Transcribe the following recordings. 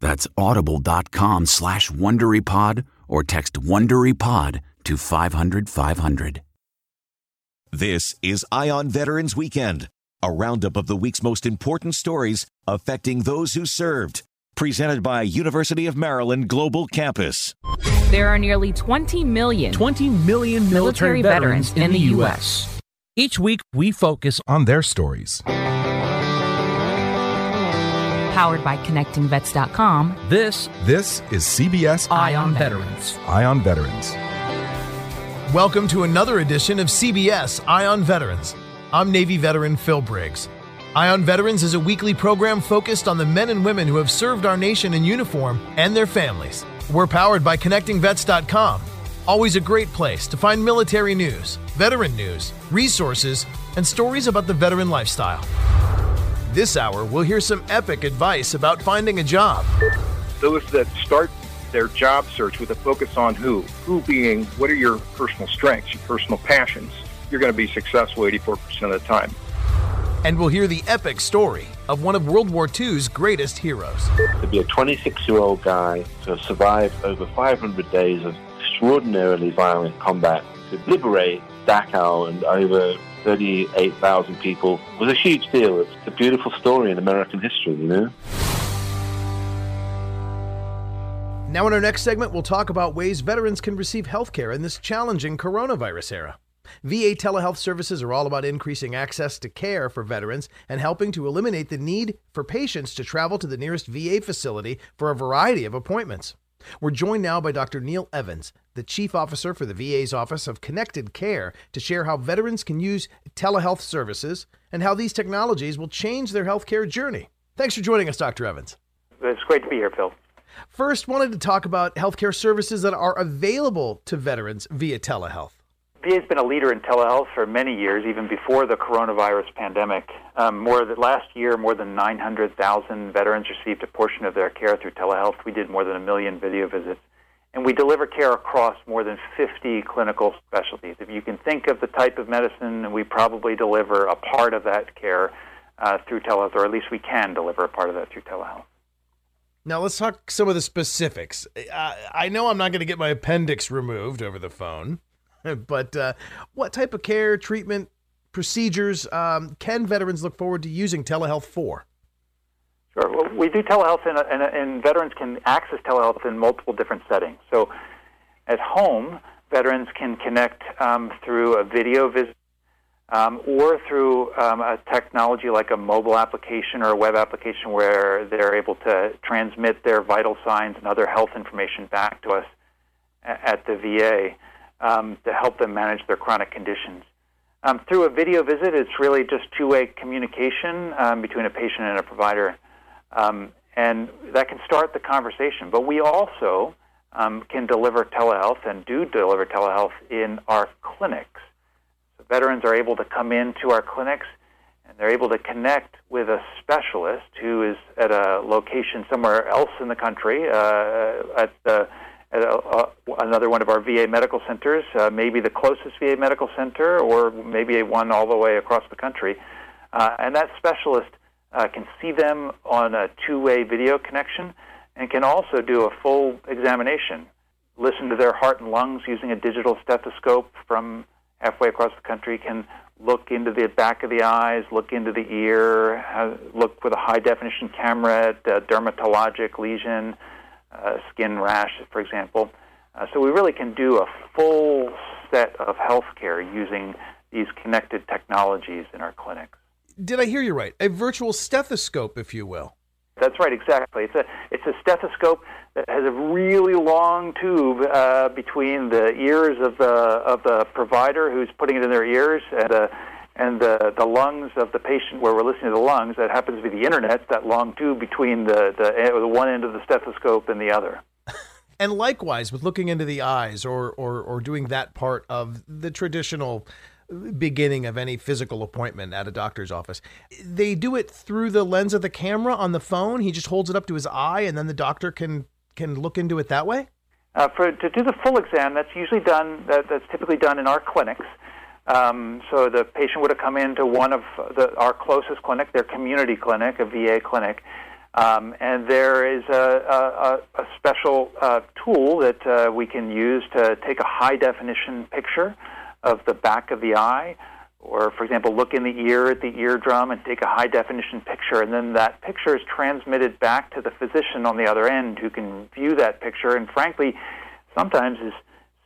That's audible.com slash WonderyPod or text WonderyPod to 500 500. This is Eye on Veterans Weekend, a roundup of the week's most important stories affecting those who served. Presented by University of Maryland Global Campus. There are nearly 20 million 20 million military, military veterans, in the U.S. Each week, we focus on their stories. Powered by ConnectingVets.com, This This is CBS Eye on Veterans. Eye on Veterans. Welcome to another edition of CBS Eye on Veterans. I'm Navy veteran Phil Briggs. Eye on Veterans is a weekly program focused on the men and women who have served our nation in uniform and their families. We're powered by ConnectingVets.com. Always a great place to find military news, veteran news, resources, and stories about the veteran lifestyle. This hour, we'll hear some epic advice about finding a job. those that start their job search with a focus on who, who being what are your personal strengths, your personal passions, you're going to be successful 84% of the time. And we'll hear the epic story of one of World War II's greatest heroes. to be a 26 year old guy to have survived over 500 days of extraordinarily violent combat to liberate Dachau and over 38,000 people was a huge deal. It's a beautiful story in American history, you know? Now, in our next segment, we'll talk about ways veterans can receive health care in this challenging coronavirus era. VA telehealth services are all about increasing access to care for veterans and helping to eliminate the need for patients to travel to the nearest VA facility for a variety of appointments. We're joined now by Dr. Neil Evans, the Chief Officer for the VA's Office of Connected Care, to share how veterans can use telehealth services and how these technologies will change their healthcare journey. Thanks for joining us, Dr. Evans. It's great to be here, Phil. First, wanted to talk about healthcare services that are available to veterans via telehealth. VA's been a leader in telehealth for many years, even before the coronavirus pandemic. Um, more than last year, more than 900,000 veterans received a portion of their care through telehealth. We did more than a million video visits, and we deliver care across more than 50 clinical specialties. If you can think of the type of medicine, we probably deliver a part of that care uh, through telehealth, or at least we can deliver a part of that through telehealth. Now, let's talk some of the specifics. Uh, I know I'm not going to get my appendix removed over the phone, but uh, what type of care, treatment, procedures um, can veterans look forward to using telehealth for? Sure. Well, we do telehealth, and, and, and veterans can access telehealth in multiple different settings. So, at home, veterans can connect um, through a video visit um, or through um, a technology like a mobile application or a web application where they're able to transmit their vital signs and other health information back to us at the VA um, to help them manage their chronic conditions. Um, through a video visit, it's really just two-way communication um, between a patient and a provider, um, and that can start the conversation. But we also um, can deliver telehealth and do deliver telehealth in our clinics. So veterans are able to come into our clinics and they're able to connect with a specialist who is at a location somewhere else in the country, uh, at, the, at a, uh, another one of our VA medical centers, uh, maybe the closest VA medical center, or maybe one all the way across the country. Uh, and that specialist uh, can see them on a two way video connection and can also do a full examination, listen to their heart and lungs using a digital stethoscope from halfway across the country, can look into the back of the eyes, look into the ear, look with a high definition camera at a dermatologic lesion, uh, skin rash, for example. Uh, so we really can do a full set of healthcare using these connected technologies in our clinics. Did I hear you right? A virtual stethoscope, if you will. That's right, exactly. It's a it's a stethoscope that has a really long tube uh, between the ears of the of the provider who's putting it in their ears and uh, and the the lungs of the patient where we're listening to the lungs. That happens to be the internet. That long tube between the the, the one end of the stethoscope and the other. And likewise, with looking into the eyes or, or, or doing that part of the traditional beginning of any physical appointment at a doctor's office. They do it through the lens of the camera on the phone. He just holds it up to his eye, and then the doctor can can look into it that way. Uh, for to do the full exam, that's usually done. That, that's typically done in our clinics. Um, so the patient would have come into one of the, our closest clinic, their community clinic, a VA clinic, um, and there is a, a, a special uh, tool that uh, we can use to take a high definition picture of the back of the eye, or, for example, look in the ear at the eardrum and take a high definition picture, and then that picture is transmitted back to the physician on the other end who can view that picture, and frankly, sometimes is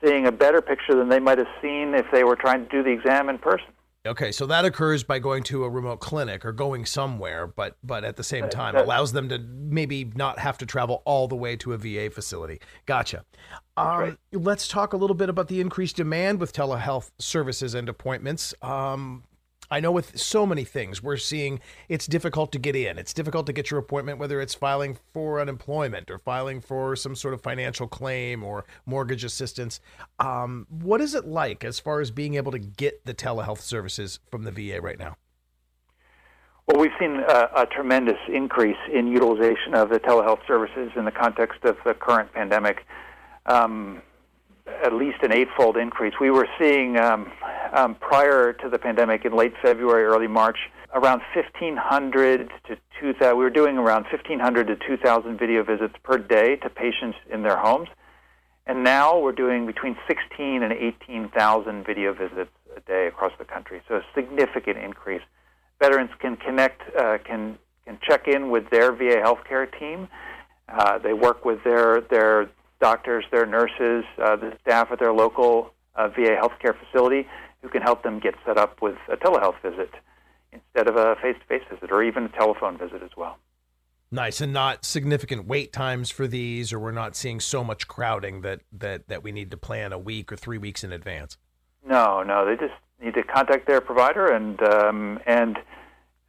seeing a better picture than they might have seen if they were trying to do the exam in person. Okay, so that occurs by going to a remote clinic or going somewhere, but but at the same time allows them to maybe not have to travel all the way to a VA facility. Gotcha. Um, right. Let's talk a little bit about the increased demand with telehealth services and appointments. Um, I know with so many things, we're seeing it's difficult to get in. It's difficult to get your appointment, whether it's filing for unemployment or filing for some sort of financial claim or mortgage assistance. Um, what is it like as far as being able to get the telehealth services from the VA right now? Well, we've seen a, a, tremendous increase in utilization of the telehealth services in the context of the current pandemic. Um, at least an eightfold increase. We were seeing um, um, prior to the pandemic in late February, early March, around 1,500 to 2,000. We were doing around 1,500 to 2,000 video visits per day to patients in their homes. And now we're doing between 16 and 18,000 video visits a day across the country. So a significant increase. Veterans can connect, uh, can can check in with their VA healthcare team. Uh, they work with their their doctors, their nurses, uh, the staff at their local uh, VA healthcare facility who can help them get set up with a telehealth visit instead of a face to face visit or even a telephone visit as well. Nice, and not significant wait times for these, or we're not seeing so much crowding that, that, that we need to plan a week or three weeks in advance. No, no, they just need to contact their provider and um, and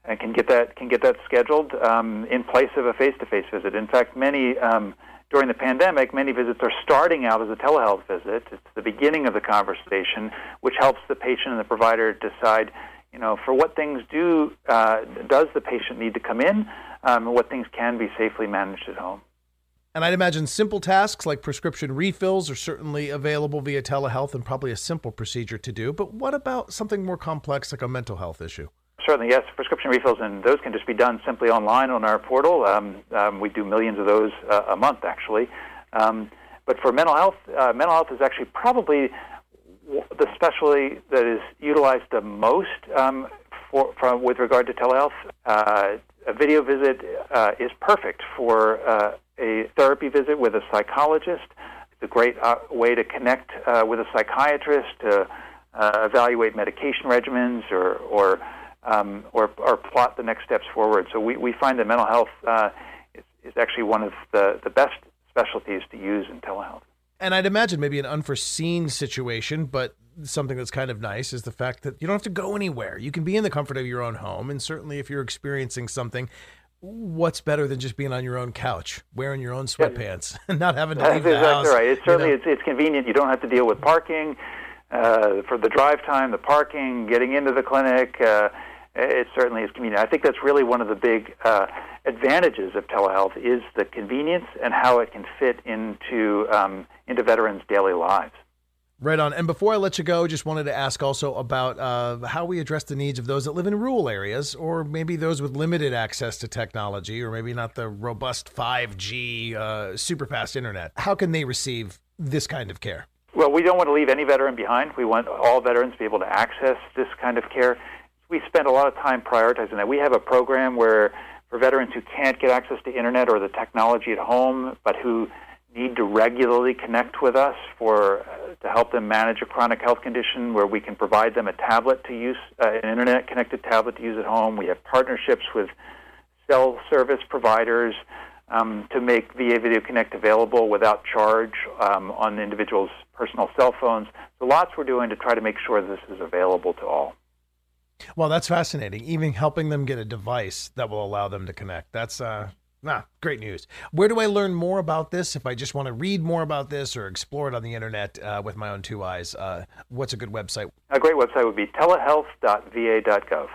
and can get that can get that scheduled um, in place of a face to face visit. In fact, many um, during the pandemic, many visits are starting out as a telehealth visit. It's the beginning of the conversation, which helps the patient and the provider decide, you know, for what things do uh, does the patient need to come in, um, and what things can be safely managed at home. And I'd imagine simple tasks like prescription refills are certainly available via telehealth and probably a simple procedure to do. But what about something more complex like a mental health issue? Certainly, yes. Prescription refills, and those can just be done simply online on our portal. Um, um, we do millions of those uh, a month, actually. Um, but for mental health, uh, mental health is actually probably the specialty that is utilized the most um, for, for, with regard to telehealth. Uh, a video visit uh, is perfect for uh, a therapy visit with a psychologist. It's a great uh, way to connect with a psychiatrist to evaluate medication regimens or, or um, or, or plot the next steps forward. So we, we find that mental health uh, is, is actually one of the, the best specialties to use in telehealth. And I'd imagine maybe an unforeseen situation, but something that's kind of nice is the fact that you don't have to go anywhere. You can be in the comfort of your own home. And certainly if you're experiencing something, what's better than just being on your own couch, wearing your own sweatpants, and not having to That's leave the exactly house? right. It's you certainly know? it's, it's convenient. You don't have to deal with parking uh, for the drive time, the parking, getting into the clinic. Uh, it certainly is convenient. I think that's really one of the big uh, advantages of telehealth is the convenience and how it can fit into um, into veterans' daily lives. Right on. And before I let you go, just wanted to ask also about uh, how we address the needs of those that live in rural areas, or maybe those with limited access to technology, or maybe not the robust 5G uh, super fast internet. How can they receive this kind of care? Well, we don't want to leave any veteran behind. We want all veterans to be able to access this kind of care. We spend a lot of time prioritizing that. We have a program where for veterans who can't get access to internet or the technology at home, but who need to regularly connect with us for uh, to help them manage a chronic health condition, where we can provide them a tablet to use, uh, an internet connected tablet to use at home. We have partnerships with cell service providers um, to make VA Video Connect available without charge um, on individuals' personal cell phones. So lots we're doing to try to make sure this is available to all. Well, that's fascinating. Even helping them get a device that will allow them to connect. That's uh, ah, great news. Where do I learn more about this? If I just want to read more about this or explore it on the internet uh, with my own two eyes, uh, what's a good website? A great website would be telehealth.va.gov.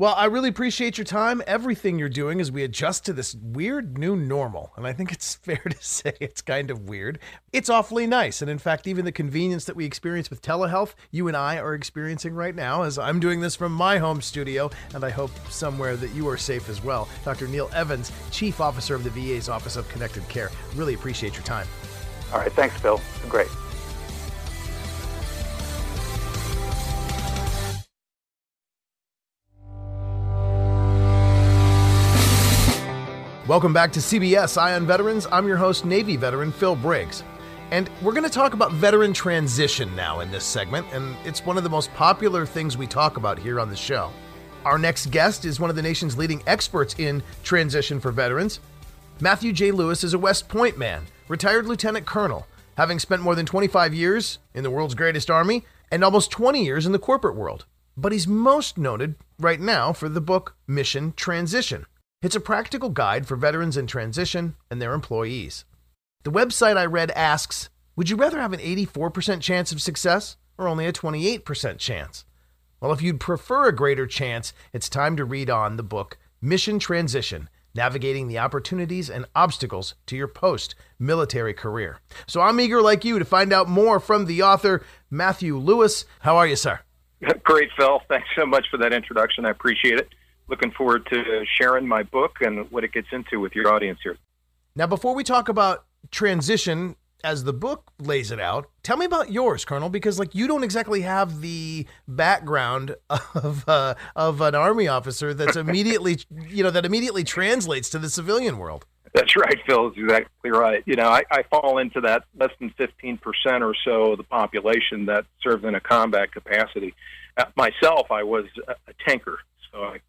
Well, I really appreciate your time, everything you're doing as we adjust to this weird new normal. And I think it's fair to say it's kind of weird. It's awfully nice. And in fact, even the convenience that we experience with telehealth, you and I are experiencing right now as I'm doing this from my home studio. And I hope somewhere that you are safe as well. Dr. Neil Evans, Chief Officer of the VA's Office of Connected Care. Really appreciate your time. All right. Thanks, Bill. Great. Welcome back to CBS Eye on Veterans. I'm your host, Navy veteran Phil Briggs. And we're going to talk about veteran transition now in this segment, and it's one of the most popular things we talk about here on the show. Our next guest is one of the nation's leading experts in transition for veterans. Matthew J. Louis is a West Point man, retired lieutenant colonel, having spent more than 25 years in the world's greatest army and almost 20 years in the corporate world. But he's most noted right now for the book Mission Transition. It's a practical guide for veterans in transition and their employees. The website I read asks Would you rather have an 84% chance of success or only a 28% chance? Well, if you'd prefer a greater chance, it's time to read on the book Mission Transition Navigating the Opportunities and Obstacles to Your Post Military Career. So I'm eager, like you, to find out more from the author, Matthew Louis. How are you, sir? Great, Phil. Thanks so much for that introduction. I appreciate it. Looking forward to sharing my book and what it gets into with your audience here. Now, before we talk about transition as the book lays it out, tell me about yours, Colonel, because like you don't exactly have the background of uh, of an army officer that's immediately, you know, that immediately translates to the civilian world. That's right, Phil. Is exactly right. You know, I, I fall into that less than 15% or so of the population that serves in a combat capacity. Uh, myself, I was a, a tanker, so I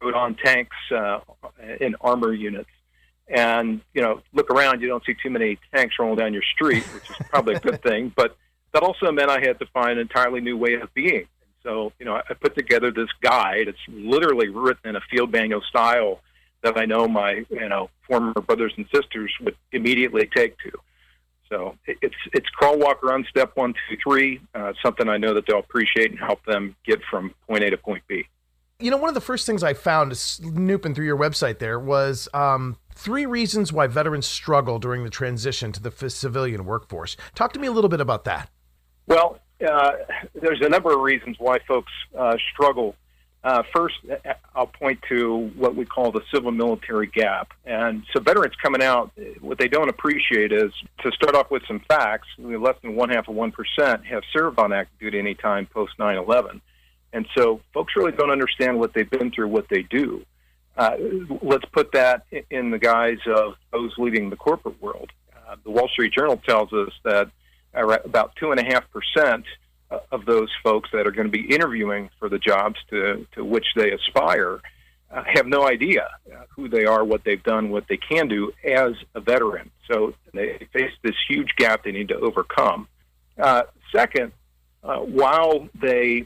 rode on tanks uh, in armor units. And, you know, look around, you don't see too many tanks rolling down your street, which is probably a good thing. But that also meant I had to find an entirely new way of being. So, you know, I put together this guide. It's literally written in a field manual style that I know my you know former brothers and sisters would immediately take to. So it's it's crawl, walk, run, step one, two, three. Uh, something I know that they'll appreciate and help them get from point A to point B. You know, one of the first things I found snooping through your website there was um, three reasons why veterans struggle during the transition to the civilian workforce. Talk to me a little bit about that. Well, uh, there's a number of reasons why folks uh, struggle. Uh, first, I'll point to what we call the civil military gap. And so, veterans coming out, what they don't appreciate is to start off with some facts less than one half of 1% have served on active duty any time post 9 11. And so, folks really don't understand what they've been through, what they do. Uh, let's put that in the guise of those leading the corporate world. Uh, the Wall Street Journal tells us that about 2.5% of those folks that are going to be interviewing for the jobs to, to which they aspire uh, have no idea uh, who they are, what they've done, what they can do as a veteran. So they face this huge gap they need to overcome. Uh, second, while they,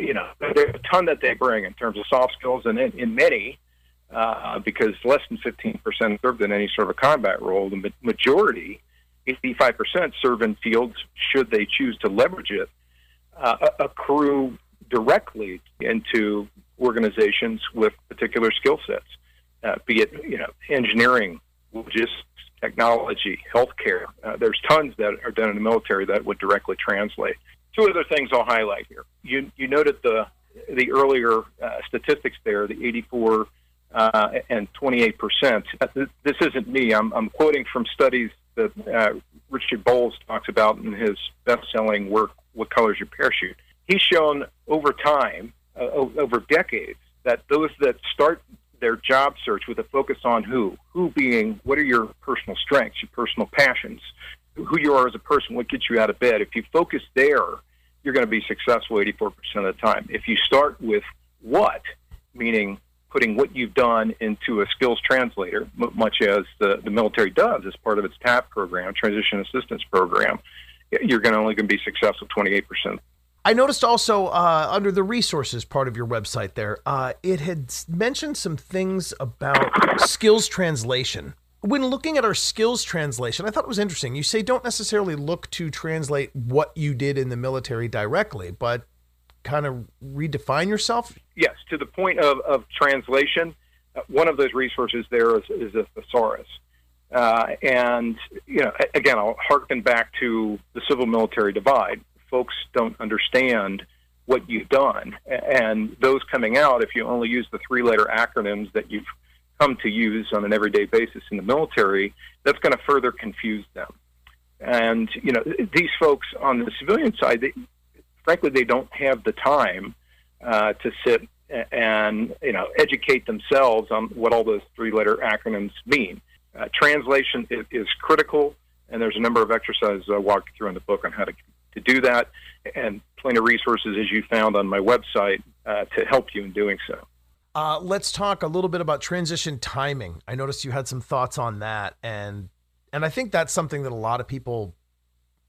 you know, there's a ton that they bring in terms of soft skills, and in, in many, uh, because less than 15% served in any sort of combat role. The majority, 85%, serve in fields, should they choose to leverage it, uh, accrue directly into organizations with particular skill sets, uh, be it you know engineering, logistics, technology, healthcare. Uh, there's tons that are done in the military that would directly translate. Two other things I'll highlight here. You you noted the the earlier uh, statistics there, the 84 uh, and 28 percent. Uh, this isn't me. I'm, I'm quoting from studies that uh, Richard Bolles talks about in his best-selling work, "What Colors Your Parachute." He's shown over time, uh, over decades, that those that start their job search with a focus on who, who being what are your personal strengths, your personal passions, who you are as a person, what gets you out of bed. If you focus there, you're going to be successful 84% of the time. If you start with what, meaning putting what you've done into a skills translator, much as the, the military does as part of its TAP program, Transition Assistance Program, you're going to only going to be successful 28%. I noticed also uh, under the resources part of your website there, uh, it had mentioned some things about skills translation. When looking at our skills translation, I thought it was interesting. You say don't necessarily look to translate what you did in the military directly, but kind of redefine yourself? Yes, to the point of, of translation, uh, one of those resources there is, is a thesaurus. Uh, and, you know, again, I'll harken back to the civil military divide. Folks don't understand what you've done. And those coming out, if you only use the three letter acronyms that you've come to use on an everyday basis in the military, that's going to further confuse them. And, you know, these folks on the civilian side, they, frankly, they don't have the time uh, to sit and you know educate themselves on what all those three-letter acronyms mean. Uh, translation is, is, critical, and there's a number of exercises I walk through in the book on how to to do that, and plenty of resources as you found on my website uh, to help you in doing so. Uh, let's talk a little bit about transition timing. I noticed you had some thoughts on that, and and I think that's something that a lot of people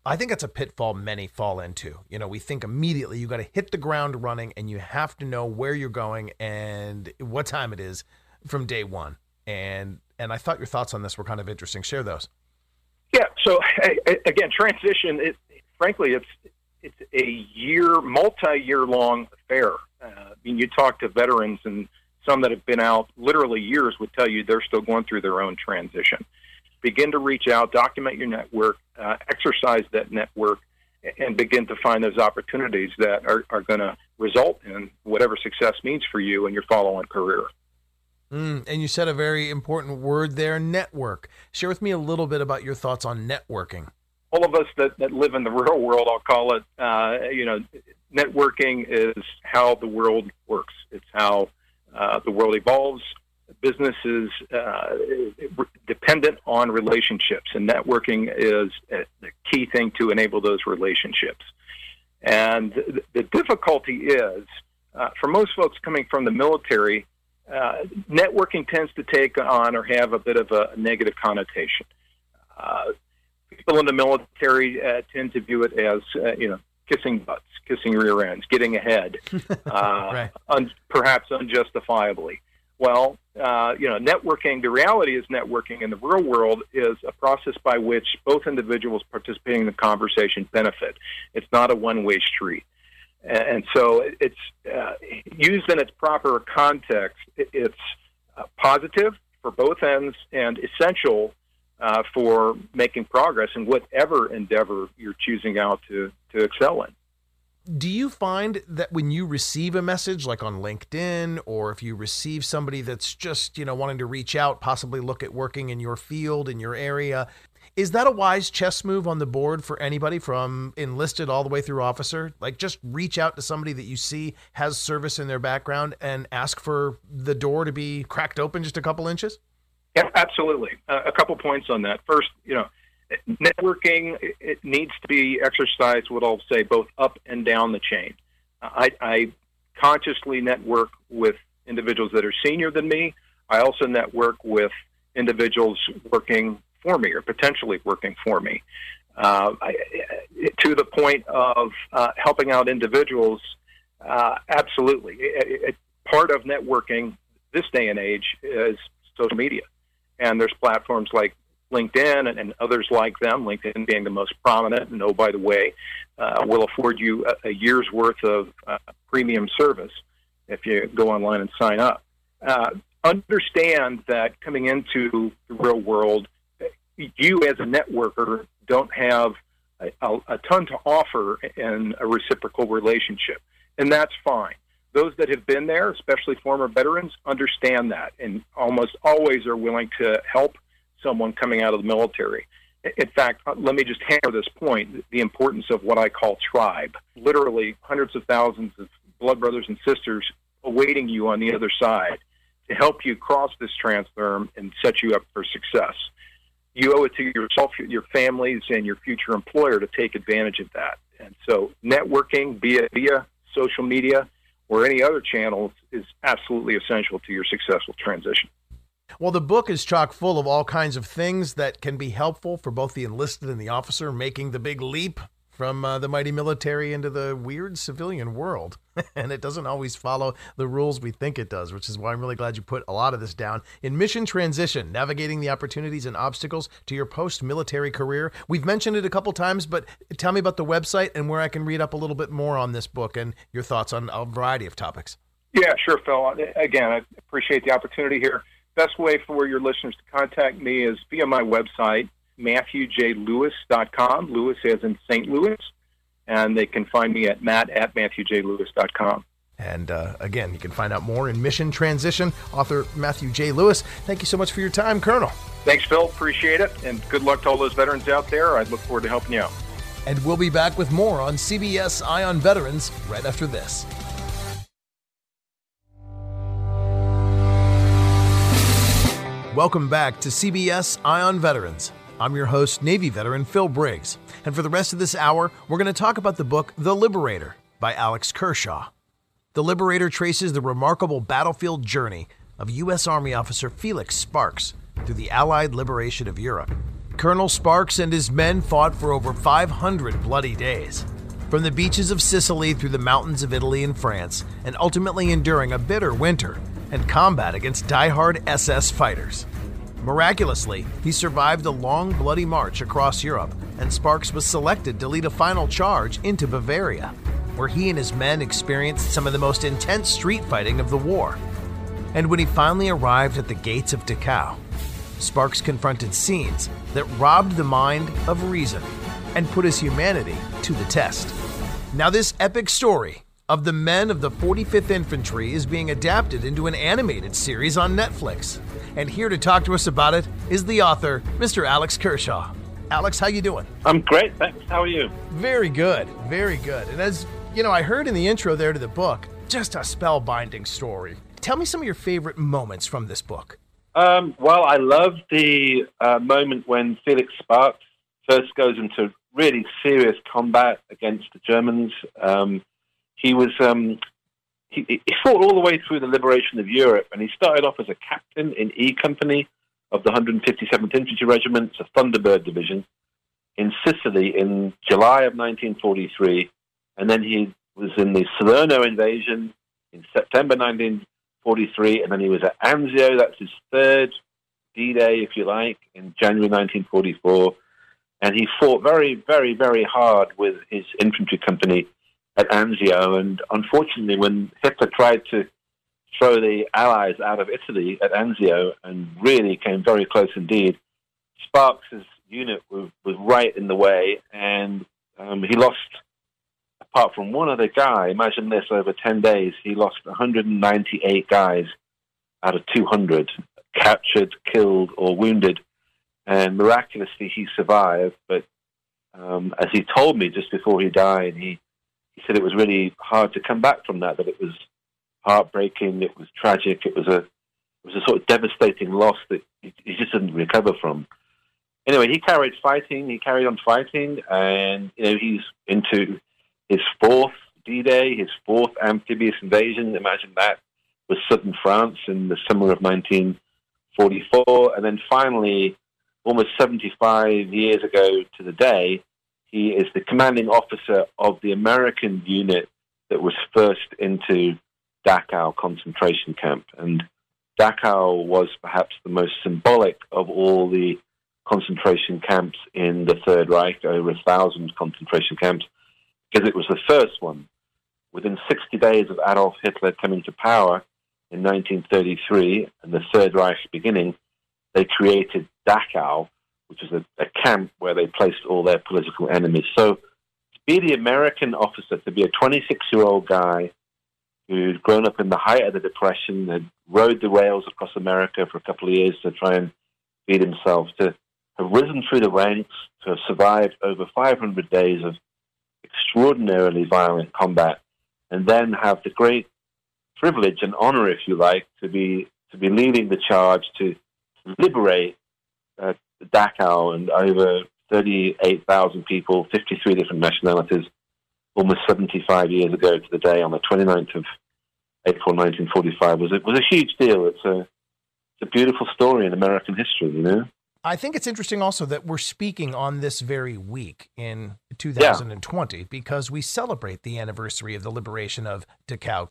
I think it's a pitfall many fall into. You know, we think immediately you got to hit the ground running and you have to know where you're going and what time it is from day one. And and I thought your thoughts on this were kind of interesting. Share those. Yeah. So again, transition. It, frankly, it's it's a year, multi-year long affair. Uh, I mean, you talk to veterans and some that have been out literally years would tell you they're still going through their own transition begin to reach out, document your network, uh, exercise that network, and begin to find those opportunities that are, are going to result in whatever success means for you in your following career. Mm, and you said a very important word there network. Share with me a little bit about your thoughts on networking. All of us that, that live in the real world, I'll call it, uh, you know, networking is how the world works. It's how uh, the world evolves business is uh, dependent on relationships, and networking is the key thing to enable those relationships. And the difficulty is, uh, for most folks coming from the military, uh, networking tends to take on or have a bit of a negative connotation. Uh, people in the military uh, tend to view it as, uh, you know, kissing butts, kissing rear ends, getting ahead, right. un- perhaps unjustifiably. Well, uh, you know, networking, the reality is networking in the real world is a process by which both individuals participating in the conversation benefit. It's not a one way street. And so it's uh, used in its proper context. It's uh, positive for both ends and essential uh, for making progress in whatever endeavor you're choosing out to, to excel in do you find that when you receive a message like on LinkedIn or if you receive somebody that's just, you know, wanting to reach out, possibly look at working in your field, in your area, is that a wise chess move on the board for anybody from enlisted all the way through officer? Like just reach out to somebody that you see has service in their background and ask for the door to be cracked open just a couple inches? Yeah, absolutely. Uh, a couple points on that. First, you know, networking it needs to be exercised. What I'll say, both up and down the chain. I, I consciously network with individuals that are senior than me. I also network with individuals working for me or potentially working for me. Uh, I, to the point of uh, helping out individuals, uh, absolutely. It, it, part of networking, this day and age is social media. And there's platforms like LinkedIn and, and others like them, LinkedIn being the most prominent. And oh, by the way, uh, will afford you a, a year's worth of uh, premium service if you go online and sign up. Uh, understand that coming into the real world, you as a networker don't have a, a, a ton to offer in a reciprocal relationship, and that's fine. Those that have been there, especially former veterans, understand that and almost always are willing to help someone coming out of the military. In fact, uh, let me just hammer this point the importance of what I call tribe. Literally, hundreds of thousands of blood brothers and sisters awaiting you on the other side to help you cross this transform and set you up for success. You owe it to yourself, your families, and your future employer to take advantage of that. And so, networking, be it via social media or any other channels, is absolutely essential to your successful transition. Well, the book is chock full of all kinds of things that can be helpful for both the enlisted and the officer making the big leap from uh, the mighty military into the weird civilian world. and it doesn't always follow the rules we think it does, which is why I'm really glad you put a lot of this down. In Mission Transition, navigating the opportunities and obstacles to your post military career. We've mentioned it a couple times, but tell me about the website and where I can read up a little bit more on this book and your thoughts on a variety of topics. Yeah, sure, Phil. Again, I appreciate the opportunity here. Best way for your listeners to contact me is via my website, MatthewJLouis.com, Louis as in St. Louis, and they can find me at matt at MatthewJLouis.com. And uh, again, you can find out more in Mission Transition. Author Matthew J. Louis, thank you so much for your time, Colonel. Thanks, Phil. Appreciate it. And good luck to all those veterans out there. I look forward to helping you out. And we'll be back with more on CBS Eye on Veterans right after this. Welcome back to CBS Eye on Veterans. I'm your host, Navy veteran Phil Briggs. And for the rest of this hour, we're going to talk about the book The Liberator by Alex Kershaw. The Liberator traces the remarkable battlefield journey of U.S. Army officer Felix Sparks through the Allied liberation of Europe. Colonel Sparks and his men fought for over 500 bloody days, from the beaches of Sicily through the mountains of Italy and France, and ultimately enduring a bitter winter and combat against die-hard SS fighters. Miraculously, he survived a long, bloody march across Europe, and Sparks was selected to lead a final charge into Bavaria, where he and his men experienced some of the most intense street fighting of the war. And when he finally arrived at the gates of Dachau, Sparks confronted scenes that robbed the mind of reason and put his humanity to the test. Now, this epic story of the men of the 45th Infantry is being adapted into an animated series on Netflix. And here to talk to us about it is the author, Mr. Alex Kershaw. Alex, how you doing? I'm great, thanks. How are you? Very good, very good. And as you know, I heard in the intro there to the book, just a spellbinding story. Tell me some of your favorite moments from this book. Um, well, I love the uh, moment when Felix Sparks first goes into really serious combat against the Germans. Um, he was um, he, he, fought all the way through the liberation of Europe, and he started off as a captain in E Company of the 157th Infantry Regiment, a Thunderbird division, in Sicily in July of 1943, and then he was in the Salerno invasion in September 1943, and then he was at Anzio. That's his third D-Day, if you like, in January 1944, and he fought very, very, very hard with his infantry company at Anzio. And unfortunately, when Hitler tried to throw the Allies out of Italy at Anzio and really came very close indeed, Sparks' unit was, was right in the way, and um, he lost, apart from one other guy, imagine this, over 10 days, he lost 198 guys out of 200, captured, killed, or wounded. And miraculously, he survived. But um, as he told me just before he died, he he said it was really hard to come back from that. That it was heartbreaking, it was tragic, it was a it was a sort of devastating loss that he, he just didn't recover from. Anyway, he carried fighting. He carried on fighting, and you know he's into his fourth D-Day, his fourth amphibious invasion. Imagine that was southern France in the summer of 1944, and then finally, almost 75 years ago to the day, he is the commanding officer of the American unit that was first into Dachau concentration camp. And Dachau was perhaps the most symbolic of all the concentration camps in the Third Reich, over a thousand concentration camps, because it was the first one. Within 60 days of Adolf Hitler coming to power in 1933 and the Third Reich beginning, they created Dachau, which was a, a camp where they placed all their political enemies. So to be the American officer, to be a 26 year old guy who'd grown up in the height of the Depression, had rode the rails across America for a couple of years to try and feed himself, to have risen through the ranks, to have survived over 500 days of extraordinarily violent combat, and then have the great privilege and honor, if you like, to be to be leading the charge to liberate uh, Dachau and over 38,000 people, 53 different nationalities, almost 75 years ago to the day on the 29th of April 1945 was a, was a huge deal. It's a it's a beautiful story in American history, you know. I think it's interesting also that we're speaking on this very week in 2020 yeah. because we celebrate the anniversary of the liberation of Dachau.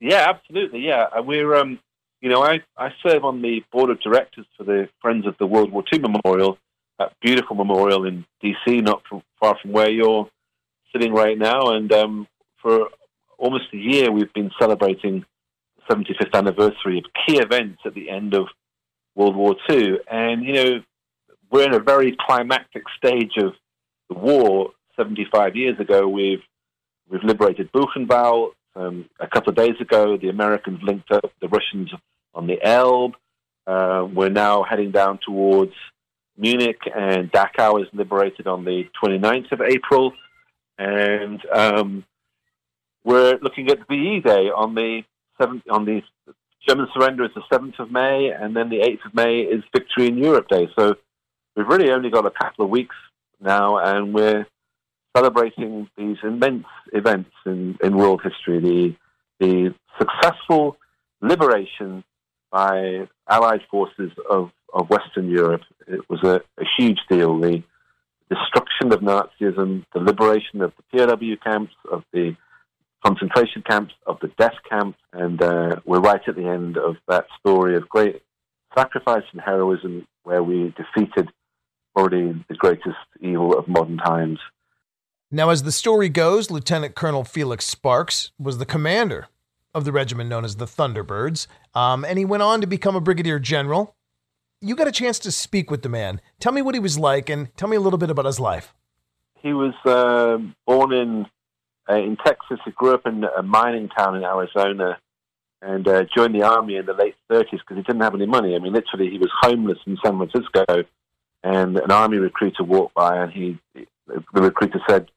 Yeah, absolutely. Yeah, uh, we're um, you know, I I serve on the board of directors for the Friends of the World War II Memorial, that beautiful memorial in D.C., not from, far from where you're sitting right now, and um, for almost a year we've been celebrating the 75th anniversary of key events at the end of World War II. And, you know, we're in a very climactic stage of the war. 75 years ago, we've, we've liberated Buchenwald. Um, a couple of days ago, the Americans linked up the Russians on the Elbe. Uh, we're now heading down towards Munich, and Dachau is liberated on the 29th of April. And um, we're looking at VE Day on the 7th, on the German surrender is the 7th of May, and then the 8th of May is Victory in Europe Day. So we've really only got a couple of weeks now, and we're celebrating these immense events in, in world history the, the successful liberation by Allied forces of, of Western Europe. It was a, a huge deal. The destruction of Nazism, the liberation of the POW camps, of the concentration camps, of the death camps, and uh, we're right at the end of that story of great sacrifice and heroism where we defeated already the greatest evil of modern times. Now, as the story goes, Lieutenant Colonel Felix Sparks was the commander of the regiment known as the Thunderbirds, um, and he went on to become a brigadier general. You got a chance to speak with the man. Tell me what he was like, and tell me a little bit about his life. He was uh, born in uh, in Texas. He grew up in a mining town in Arizona and uh, joined the army in the late 30s because he didn't have any money. I mean, literally, he was homeless in San Francisco, and an army recruiter walked by, and he, the recruiter said,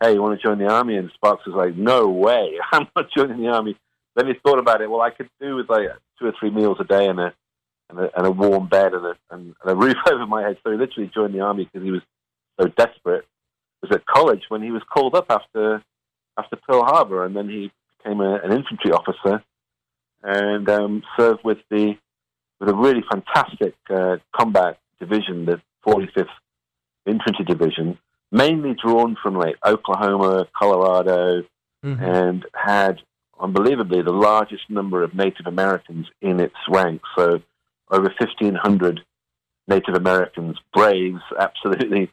"Hey, you want to join the army?" And Sparks was like, "No way, I'm not joining the army." Then he thought about it. Well, I could do with like two or three meals a day and a and a, and a warm bed and a, and a roof over my head. So he literally joined the army because he was so desperate. He was at college when he was called up after after Pearl Harbor, and then he became a, an infantry officer and um, served with the with a really fantastic uh, combat division, the 45th Infantry Division, mainly drawn from like Oklahoma, Colorado, mm-hmm. and had unbelievably the largest number of Native Americans in its ranks. So over 1,500 Native Americans, braves, absolutely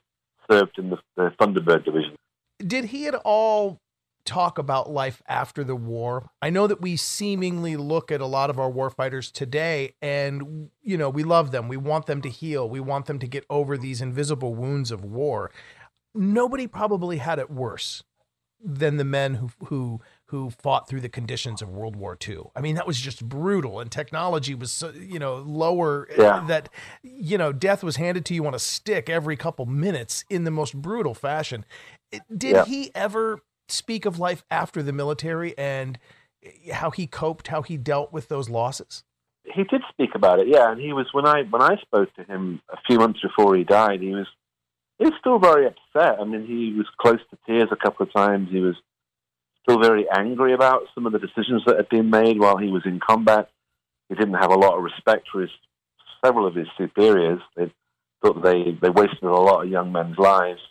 served in the, the Thunderbird Division. Did he at all talk about life after the war. I know that we seemingly look at a lot of our warfighters today and you know, we love them. We want them to heal. We want them to get over these invisible wounds of war. Nobody probably had it worse than the men who who who fought through the conditions of World War II. I mean, that was just brutal, and technology was, so, you know, lower. Yeah. That, you know, death was handed to you on a stick every couple minutes in the most brutal fashion. Did yeah. he ever speak of life after the military and eh, how he coped, how he dealt with those losses? He did speak about it, yeah. And he was when I when I spoke to him a few months before he died, he was he was still very upset. I mean, he was close to tears a couple of times. He was still very angry about some of the decisions that had been made while he was in combat. He didn't have a lot of respect for his several of his superiors. They thought they they wasted a lot of young men's lives.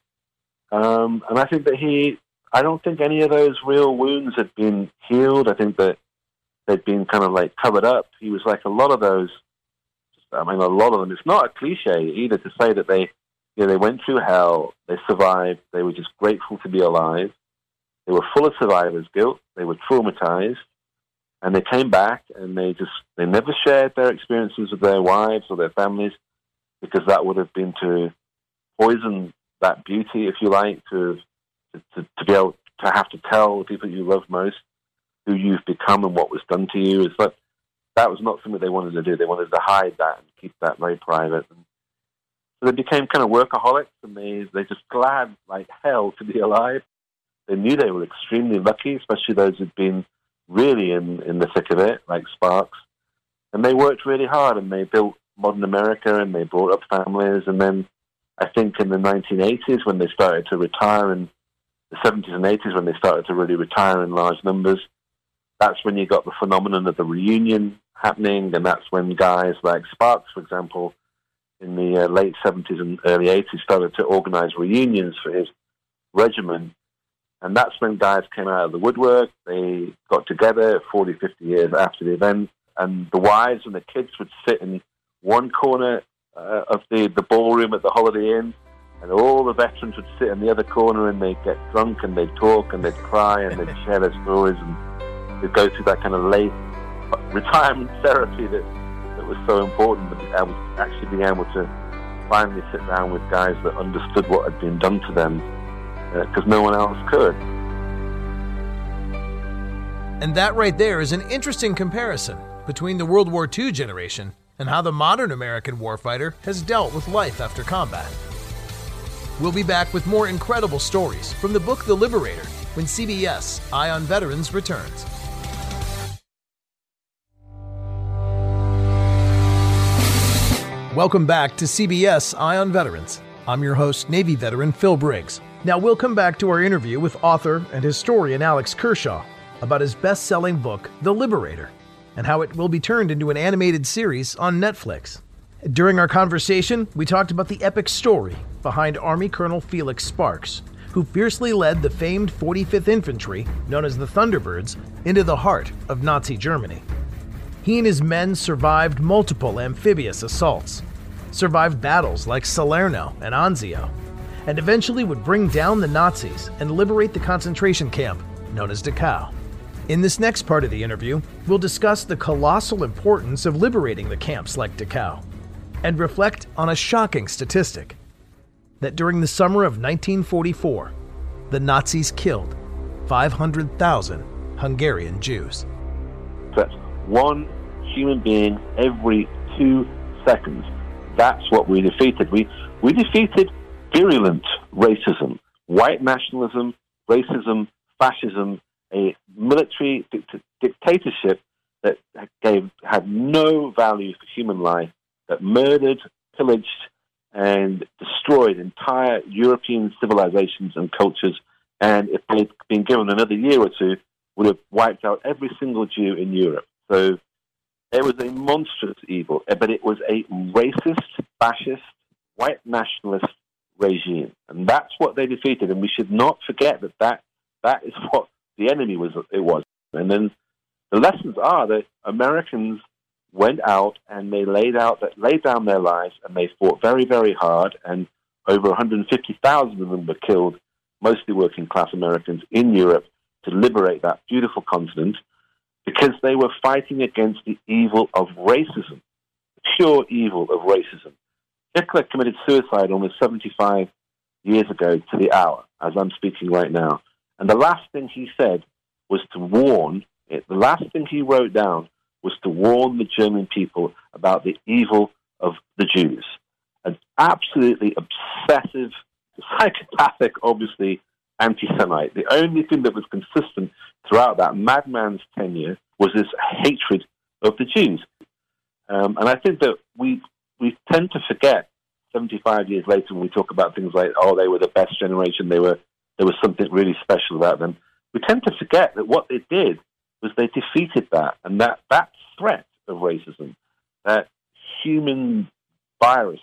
Um, and I think that he I don't think any of those real wounds had been healed. I think that they'd been kind of like covered up. He was like a lot of those. I mean, a lot of them. It's not a cliche either to say that they, you know, they went through hell, they survived, they were just grateful to be alive. They were full of survivor's guilt. They were traumatized, and they came back and they just they never shared their experiences with their wives or their families because that would have been to poison that beauty, if you like, to to, to be able to have to tell the people you love most who you've become and what was done to you. Is that that was not something they wanted to do. They wanted to hide that and keep that very private. And so they became kind of workaholics, and they they just glad like hell to be alive. They knew they were extremely lucky, especially those who'd been really in in the thick of it, like Sparks. And they worked really hard, and they built modern America, and they brought up families. And then I think in the 1980s, when they started to retire, and the 70s and 80s, when they started to really retire in large numbers, that's when you got the phenomenon of the reunion happening, and that's when guys like Sparks, for example, in the uh, late 70s and early 80s, started to organize reunions for his regiment. And that's when guys came out of the woodwork. They got together 40, 50 years after the event, and the wives and the kids would sit in one corner uh, of the, the ballroom at the Holiday Inn, and all the veterans would sit in the other corner and they'd get drunk and they'd talk and they'd cry and they'd share their stories and they'd go through that kind of late retirement therapy that, that was so important, but I was actually being able to finally sit down with guys that understood what had been done to them because uh, no one else could. And that right there is an interesting comparison between the World War II generation and how the modern American warfighter has dealt with life after combat. We'll be back with more incredible stories from the book The Liberator when CBS Eye on Veterans returns. Welcome back to CBS Eye on Veterans. I'm your host, Navy veteran Phil Briggs. Now, we'll come back to our interview with author and historian Alex Kershaw about his best selling book, The Liberator, and how it will be turned into an animated series on Netflix. During our conversation, we talked about the epic story behind Army Colonel Felix Sparks, who fiercely led the famed 45th Infantry, known as the Thunderbirds, into the heart of Nazi Germany. He and his men survived multiple amphibious assaults, survived battles like Salerno and Anzio, and eventually would bring down the Nazis and liberate the concentration camp known as Dachau. In this next part of the interview, we'll discuss the colossal importance of liberating the camps like Dachau and reflect on a shocking statistic that during the summer of 1944, the Nazis killed 500,000 Hungarian Jews. That's one human being every two seconds. That's what we defeated. We, we defeated virulent racism, white nationalism, racism, fascism, a military dictatorship that gave, had no value for human life, that murdered, pillaged, and destroyed entire European civilizations and cultures. And if they'd been given another year or two, would have wiped out every single Jew in Europe. So it was a monstrous evil, eh, but it was a racist, fascist, white nationalist regime. And that's what they defeated. And we should not forget that that, that is what the enemy was. It was. And then the lessons are that Americans went out and they laid out laid down their lives and they fought very, very hard. And over 150,000 of them were killed, mostly working class Americans in Europe, to liberate that beautiful continent because they were fighting against the evil of racism, the pure evil of racism. Hitler committed suicide almost 75 years ago to the hour, as I'm speaking right now. And the last thing he said was to warn, eh, the last thing he wrote down was to warn the German people about the evil of the Jews. An absolutely obsessive, psychopathic, obviously, anti Semite. The only thing that was consistent throughout that madman's tenure was this hatred of the Jews. Um, and I think that we, we tend to forget 75 years later when we talk about things like, oh, they were the best generation, they were, there was something really special about them. We tend to forget that what they did was they defeated that, and that, that threat of racism, that human virus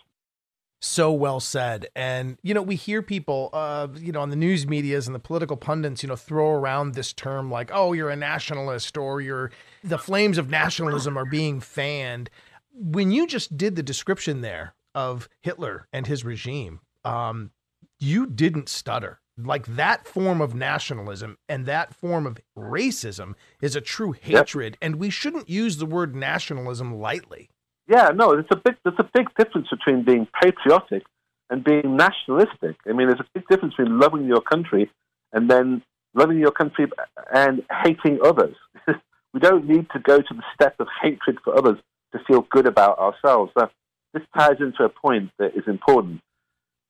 So well said. And, you know, we hear people, uh, you know, on the news medias and the political pundits, you know, throw around this term like, oh, you're a nationalist or you're the flames of nationalism are being fanned. When you just did the description there of Hitler and his regime, um, you didn't stutter. Like that form of nationalism and that form of racism is a true hatred, yep. and we shouldn't use the word nationalism lightly. Yeah, no, there's a big there's a big difference between being patriotic and being nationalistic. I mean, there's a big difference between loving your country and then loving your country and hating others. we don't need to go to the step of hatred for others to feel good about ourselves. So this ties into a point that is important.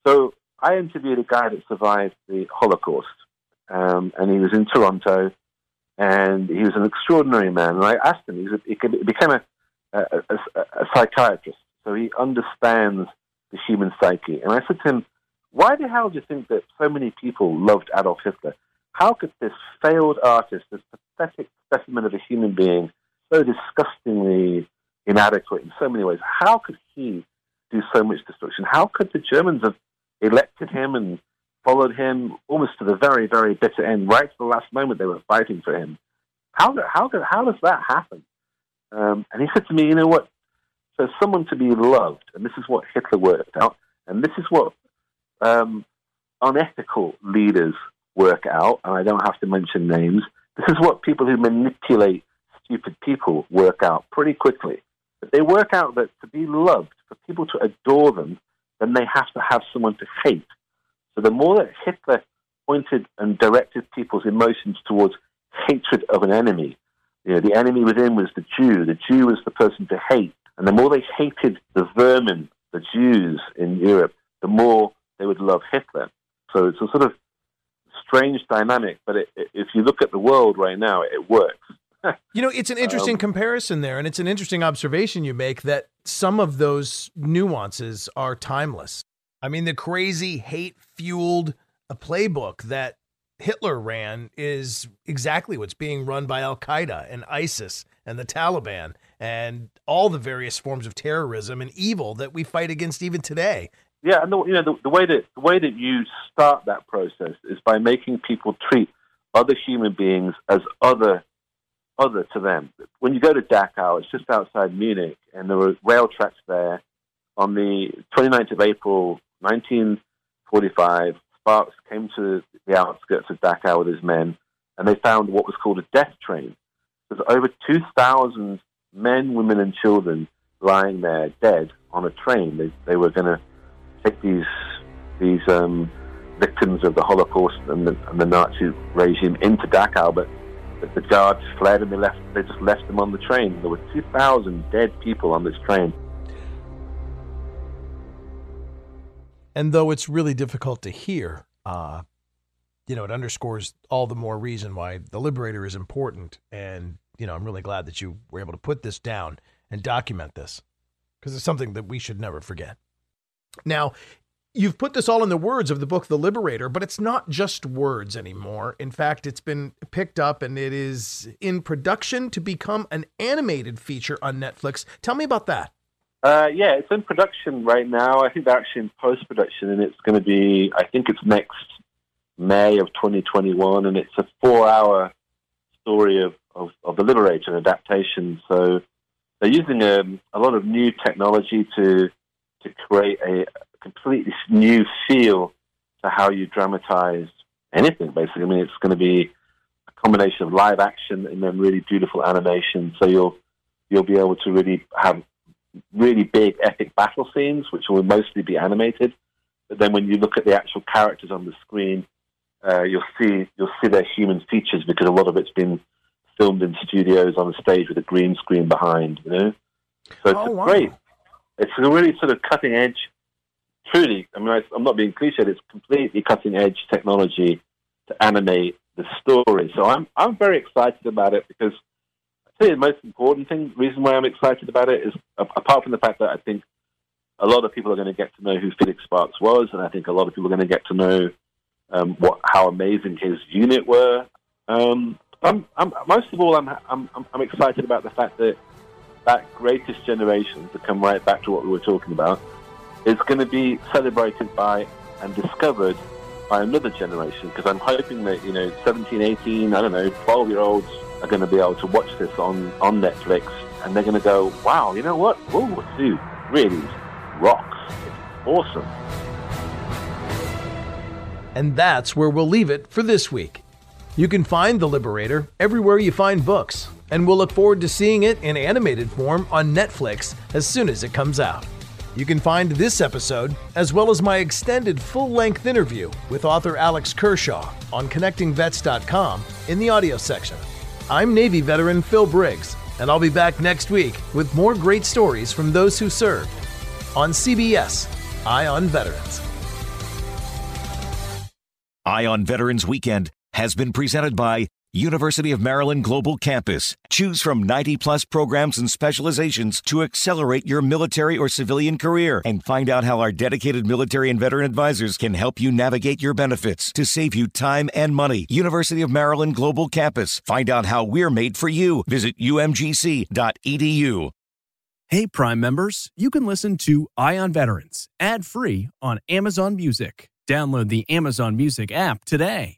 So I interviewed a guy that survived the Holocaust, um, and he was in Toronto, and he was an extraordinary man. And I asked him, he, was a, he became a a, a, a psychiatrist, so he understands the human psyche. And I said to him, why the hell do you think that so many people loved Adolf Hitler? How could this failed artist, this pathetic specimen of a human being, so disgustingly inadequate in so many ways, how could he do so much destruction? How could the Germans have elected him and followed him almost to the very, very bitter end, right to the last moment they were fighting for him? How, how, how does that happen? Um, and he said to me, you know what? For someone to be loved, and this is what Hitler worked out, and this is what um, unethical leaders work out, and I don't have to mention names. This is what people who manipulate stupid people work out pretty quickly. But they work out that to be loved, for people to adore them, then they have to have someone to hate. So the more that Hitler pointed and directed people's emotions towards hatred of an enemy, you know, the enemy within was the Jew. The Jew was the person to hate. And the more they hated the vermin, the Jews in Europe, the more they would love Hitler. So it's a sort of strange dynamic, but it, it, if you look at the world right now, it works. you know, it's an interesting um, comparison there, and it's an interesting observation you make that some of those nuances are timeless. I mean, the crazy hate fueled playbook that Hitler ran is exactly what's being run by Al Qaeda and ISIS and the Taliban and all the various forms of terrorism and evil that we fight against even today. Yeah, and the, you know the, the way that the way that you start that process is by making people treat other human beings as other other to them. When you go to Dachau, it's just outside Munich, and there were rail tracks there. On the 29th of April, 1945, Sparks came to the outskirts of Dachau with his men, and they found what was called a death train. There's over 2,000 men, women, and children lying there dead on a train. They, they were going to take these these um, victims of the Holocaust and the, and the, Nazi regime into Dachau, but, but the guards fled and they left. They just left them on the train. There were 2,000 dead people on this train. And though it's really difficult to hear, uh, you know, it underscores all the more reason why the Liberator is important. And, you know, I'm really glad that you were able to put this down and document this because it's something that we should never forget. Now, you've put this all in the words of the book The Liberator, but it's not just words anymore. In fact, it's been picked up and it is in production to become an animated feature on Netflix. Tell me about that. Uh, yeah, it's in production right now. I think they're actually in post production, and it's going to be. I think it's next May of 2021, and it's a four-hour story of, of, of the Liberator adaptation. So they're using um, a lot of new technology to to create a completely new feel to how you dramatize anything. Basically, I mean, it's going to be a combination of live action and then really beautiful animation. So you'll you'll be able to really have really big epic battle scenes, which will mostly be animated. But then when you look at the actual characters on the screen, uh, you'll see you'll see their human features because a lot of it's been filmed in studios on a stage with a green screen behind. You know, so it's oh, wow. great. It's a really sort of cutting edge. Truly, I mean, I, I'm not being cliched. It's completely cutting edge technology to animate the story. So I'm I'm very excited about it because The most important thing, reason why I'm excited about it is apart from the fact that I think a lot of people are going to get to know who Felix Sparks was, and I think a lot of people are going to get to know um, what how amazing his unit were. Um, I'm, I'm, most of all, I'm, I'm, I'm excited about the fact that that greatest generation, to come right back to what we were talking about, is going to be celebrated by and discovered by another generation because I'm hoping that, you know, 17, 18, I don't know, 12 year olds are going to be able to watch this on, on Netflix and they're going to go, wow, you know what? World War II really rocks. It's awesome. And that's where we'll leave it for this week. You can find The Liberator everywhere you find books, and we'll look forward to seeing it in animated form on Netflix as soon as it comes out. You can find this episode, as well as my extended full length interview with author Alex Kershaw on connectingvets.com in the audio section. I'm Navy veteran Phil Briggs, and I'll be back next week with more great stories from those who served on CBS Eye on Veterans. Eye on Veterans Weekend has been presented by University of Maryland Global Campus. Choose from 90 plus programs and specializations to accelerate your military or civilian career and find out how our dedicated military and veteran advisors can help you navigate your benefits to save you time and money. University of Maryland Global Campus. Find out how we're made for you. Visit umgc.edu. Hey, Prime members, you can listen to Eye on Veterans ad free on Amazon Music. Download the Amazon Music app today.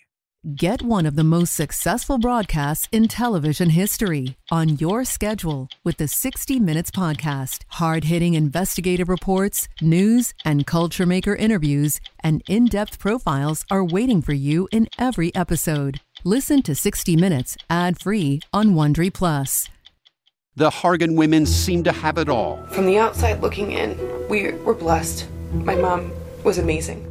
Get one of the most successful broadcasts in television history on your schedule with the 60 Minutes podcast. Hard-hitting investigative reports, news, and culture maker interviews, and in-depth profiles are waiting for you in every episode. Listen to 60 Minutes ad-free on Wondery Plus. The Hargan women seem to have it all. From the outside looking in, we were blessed. My mom was amazing.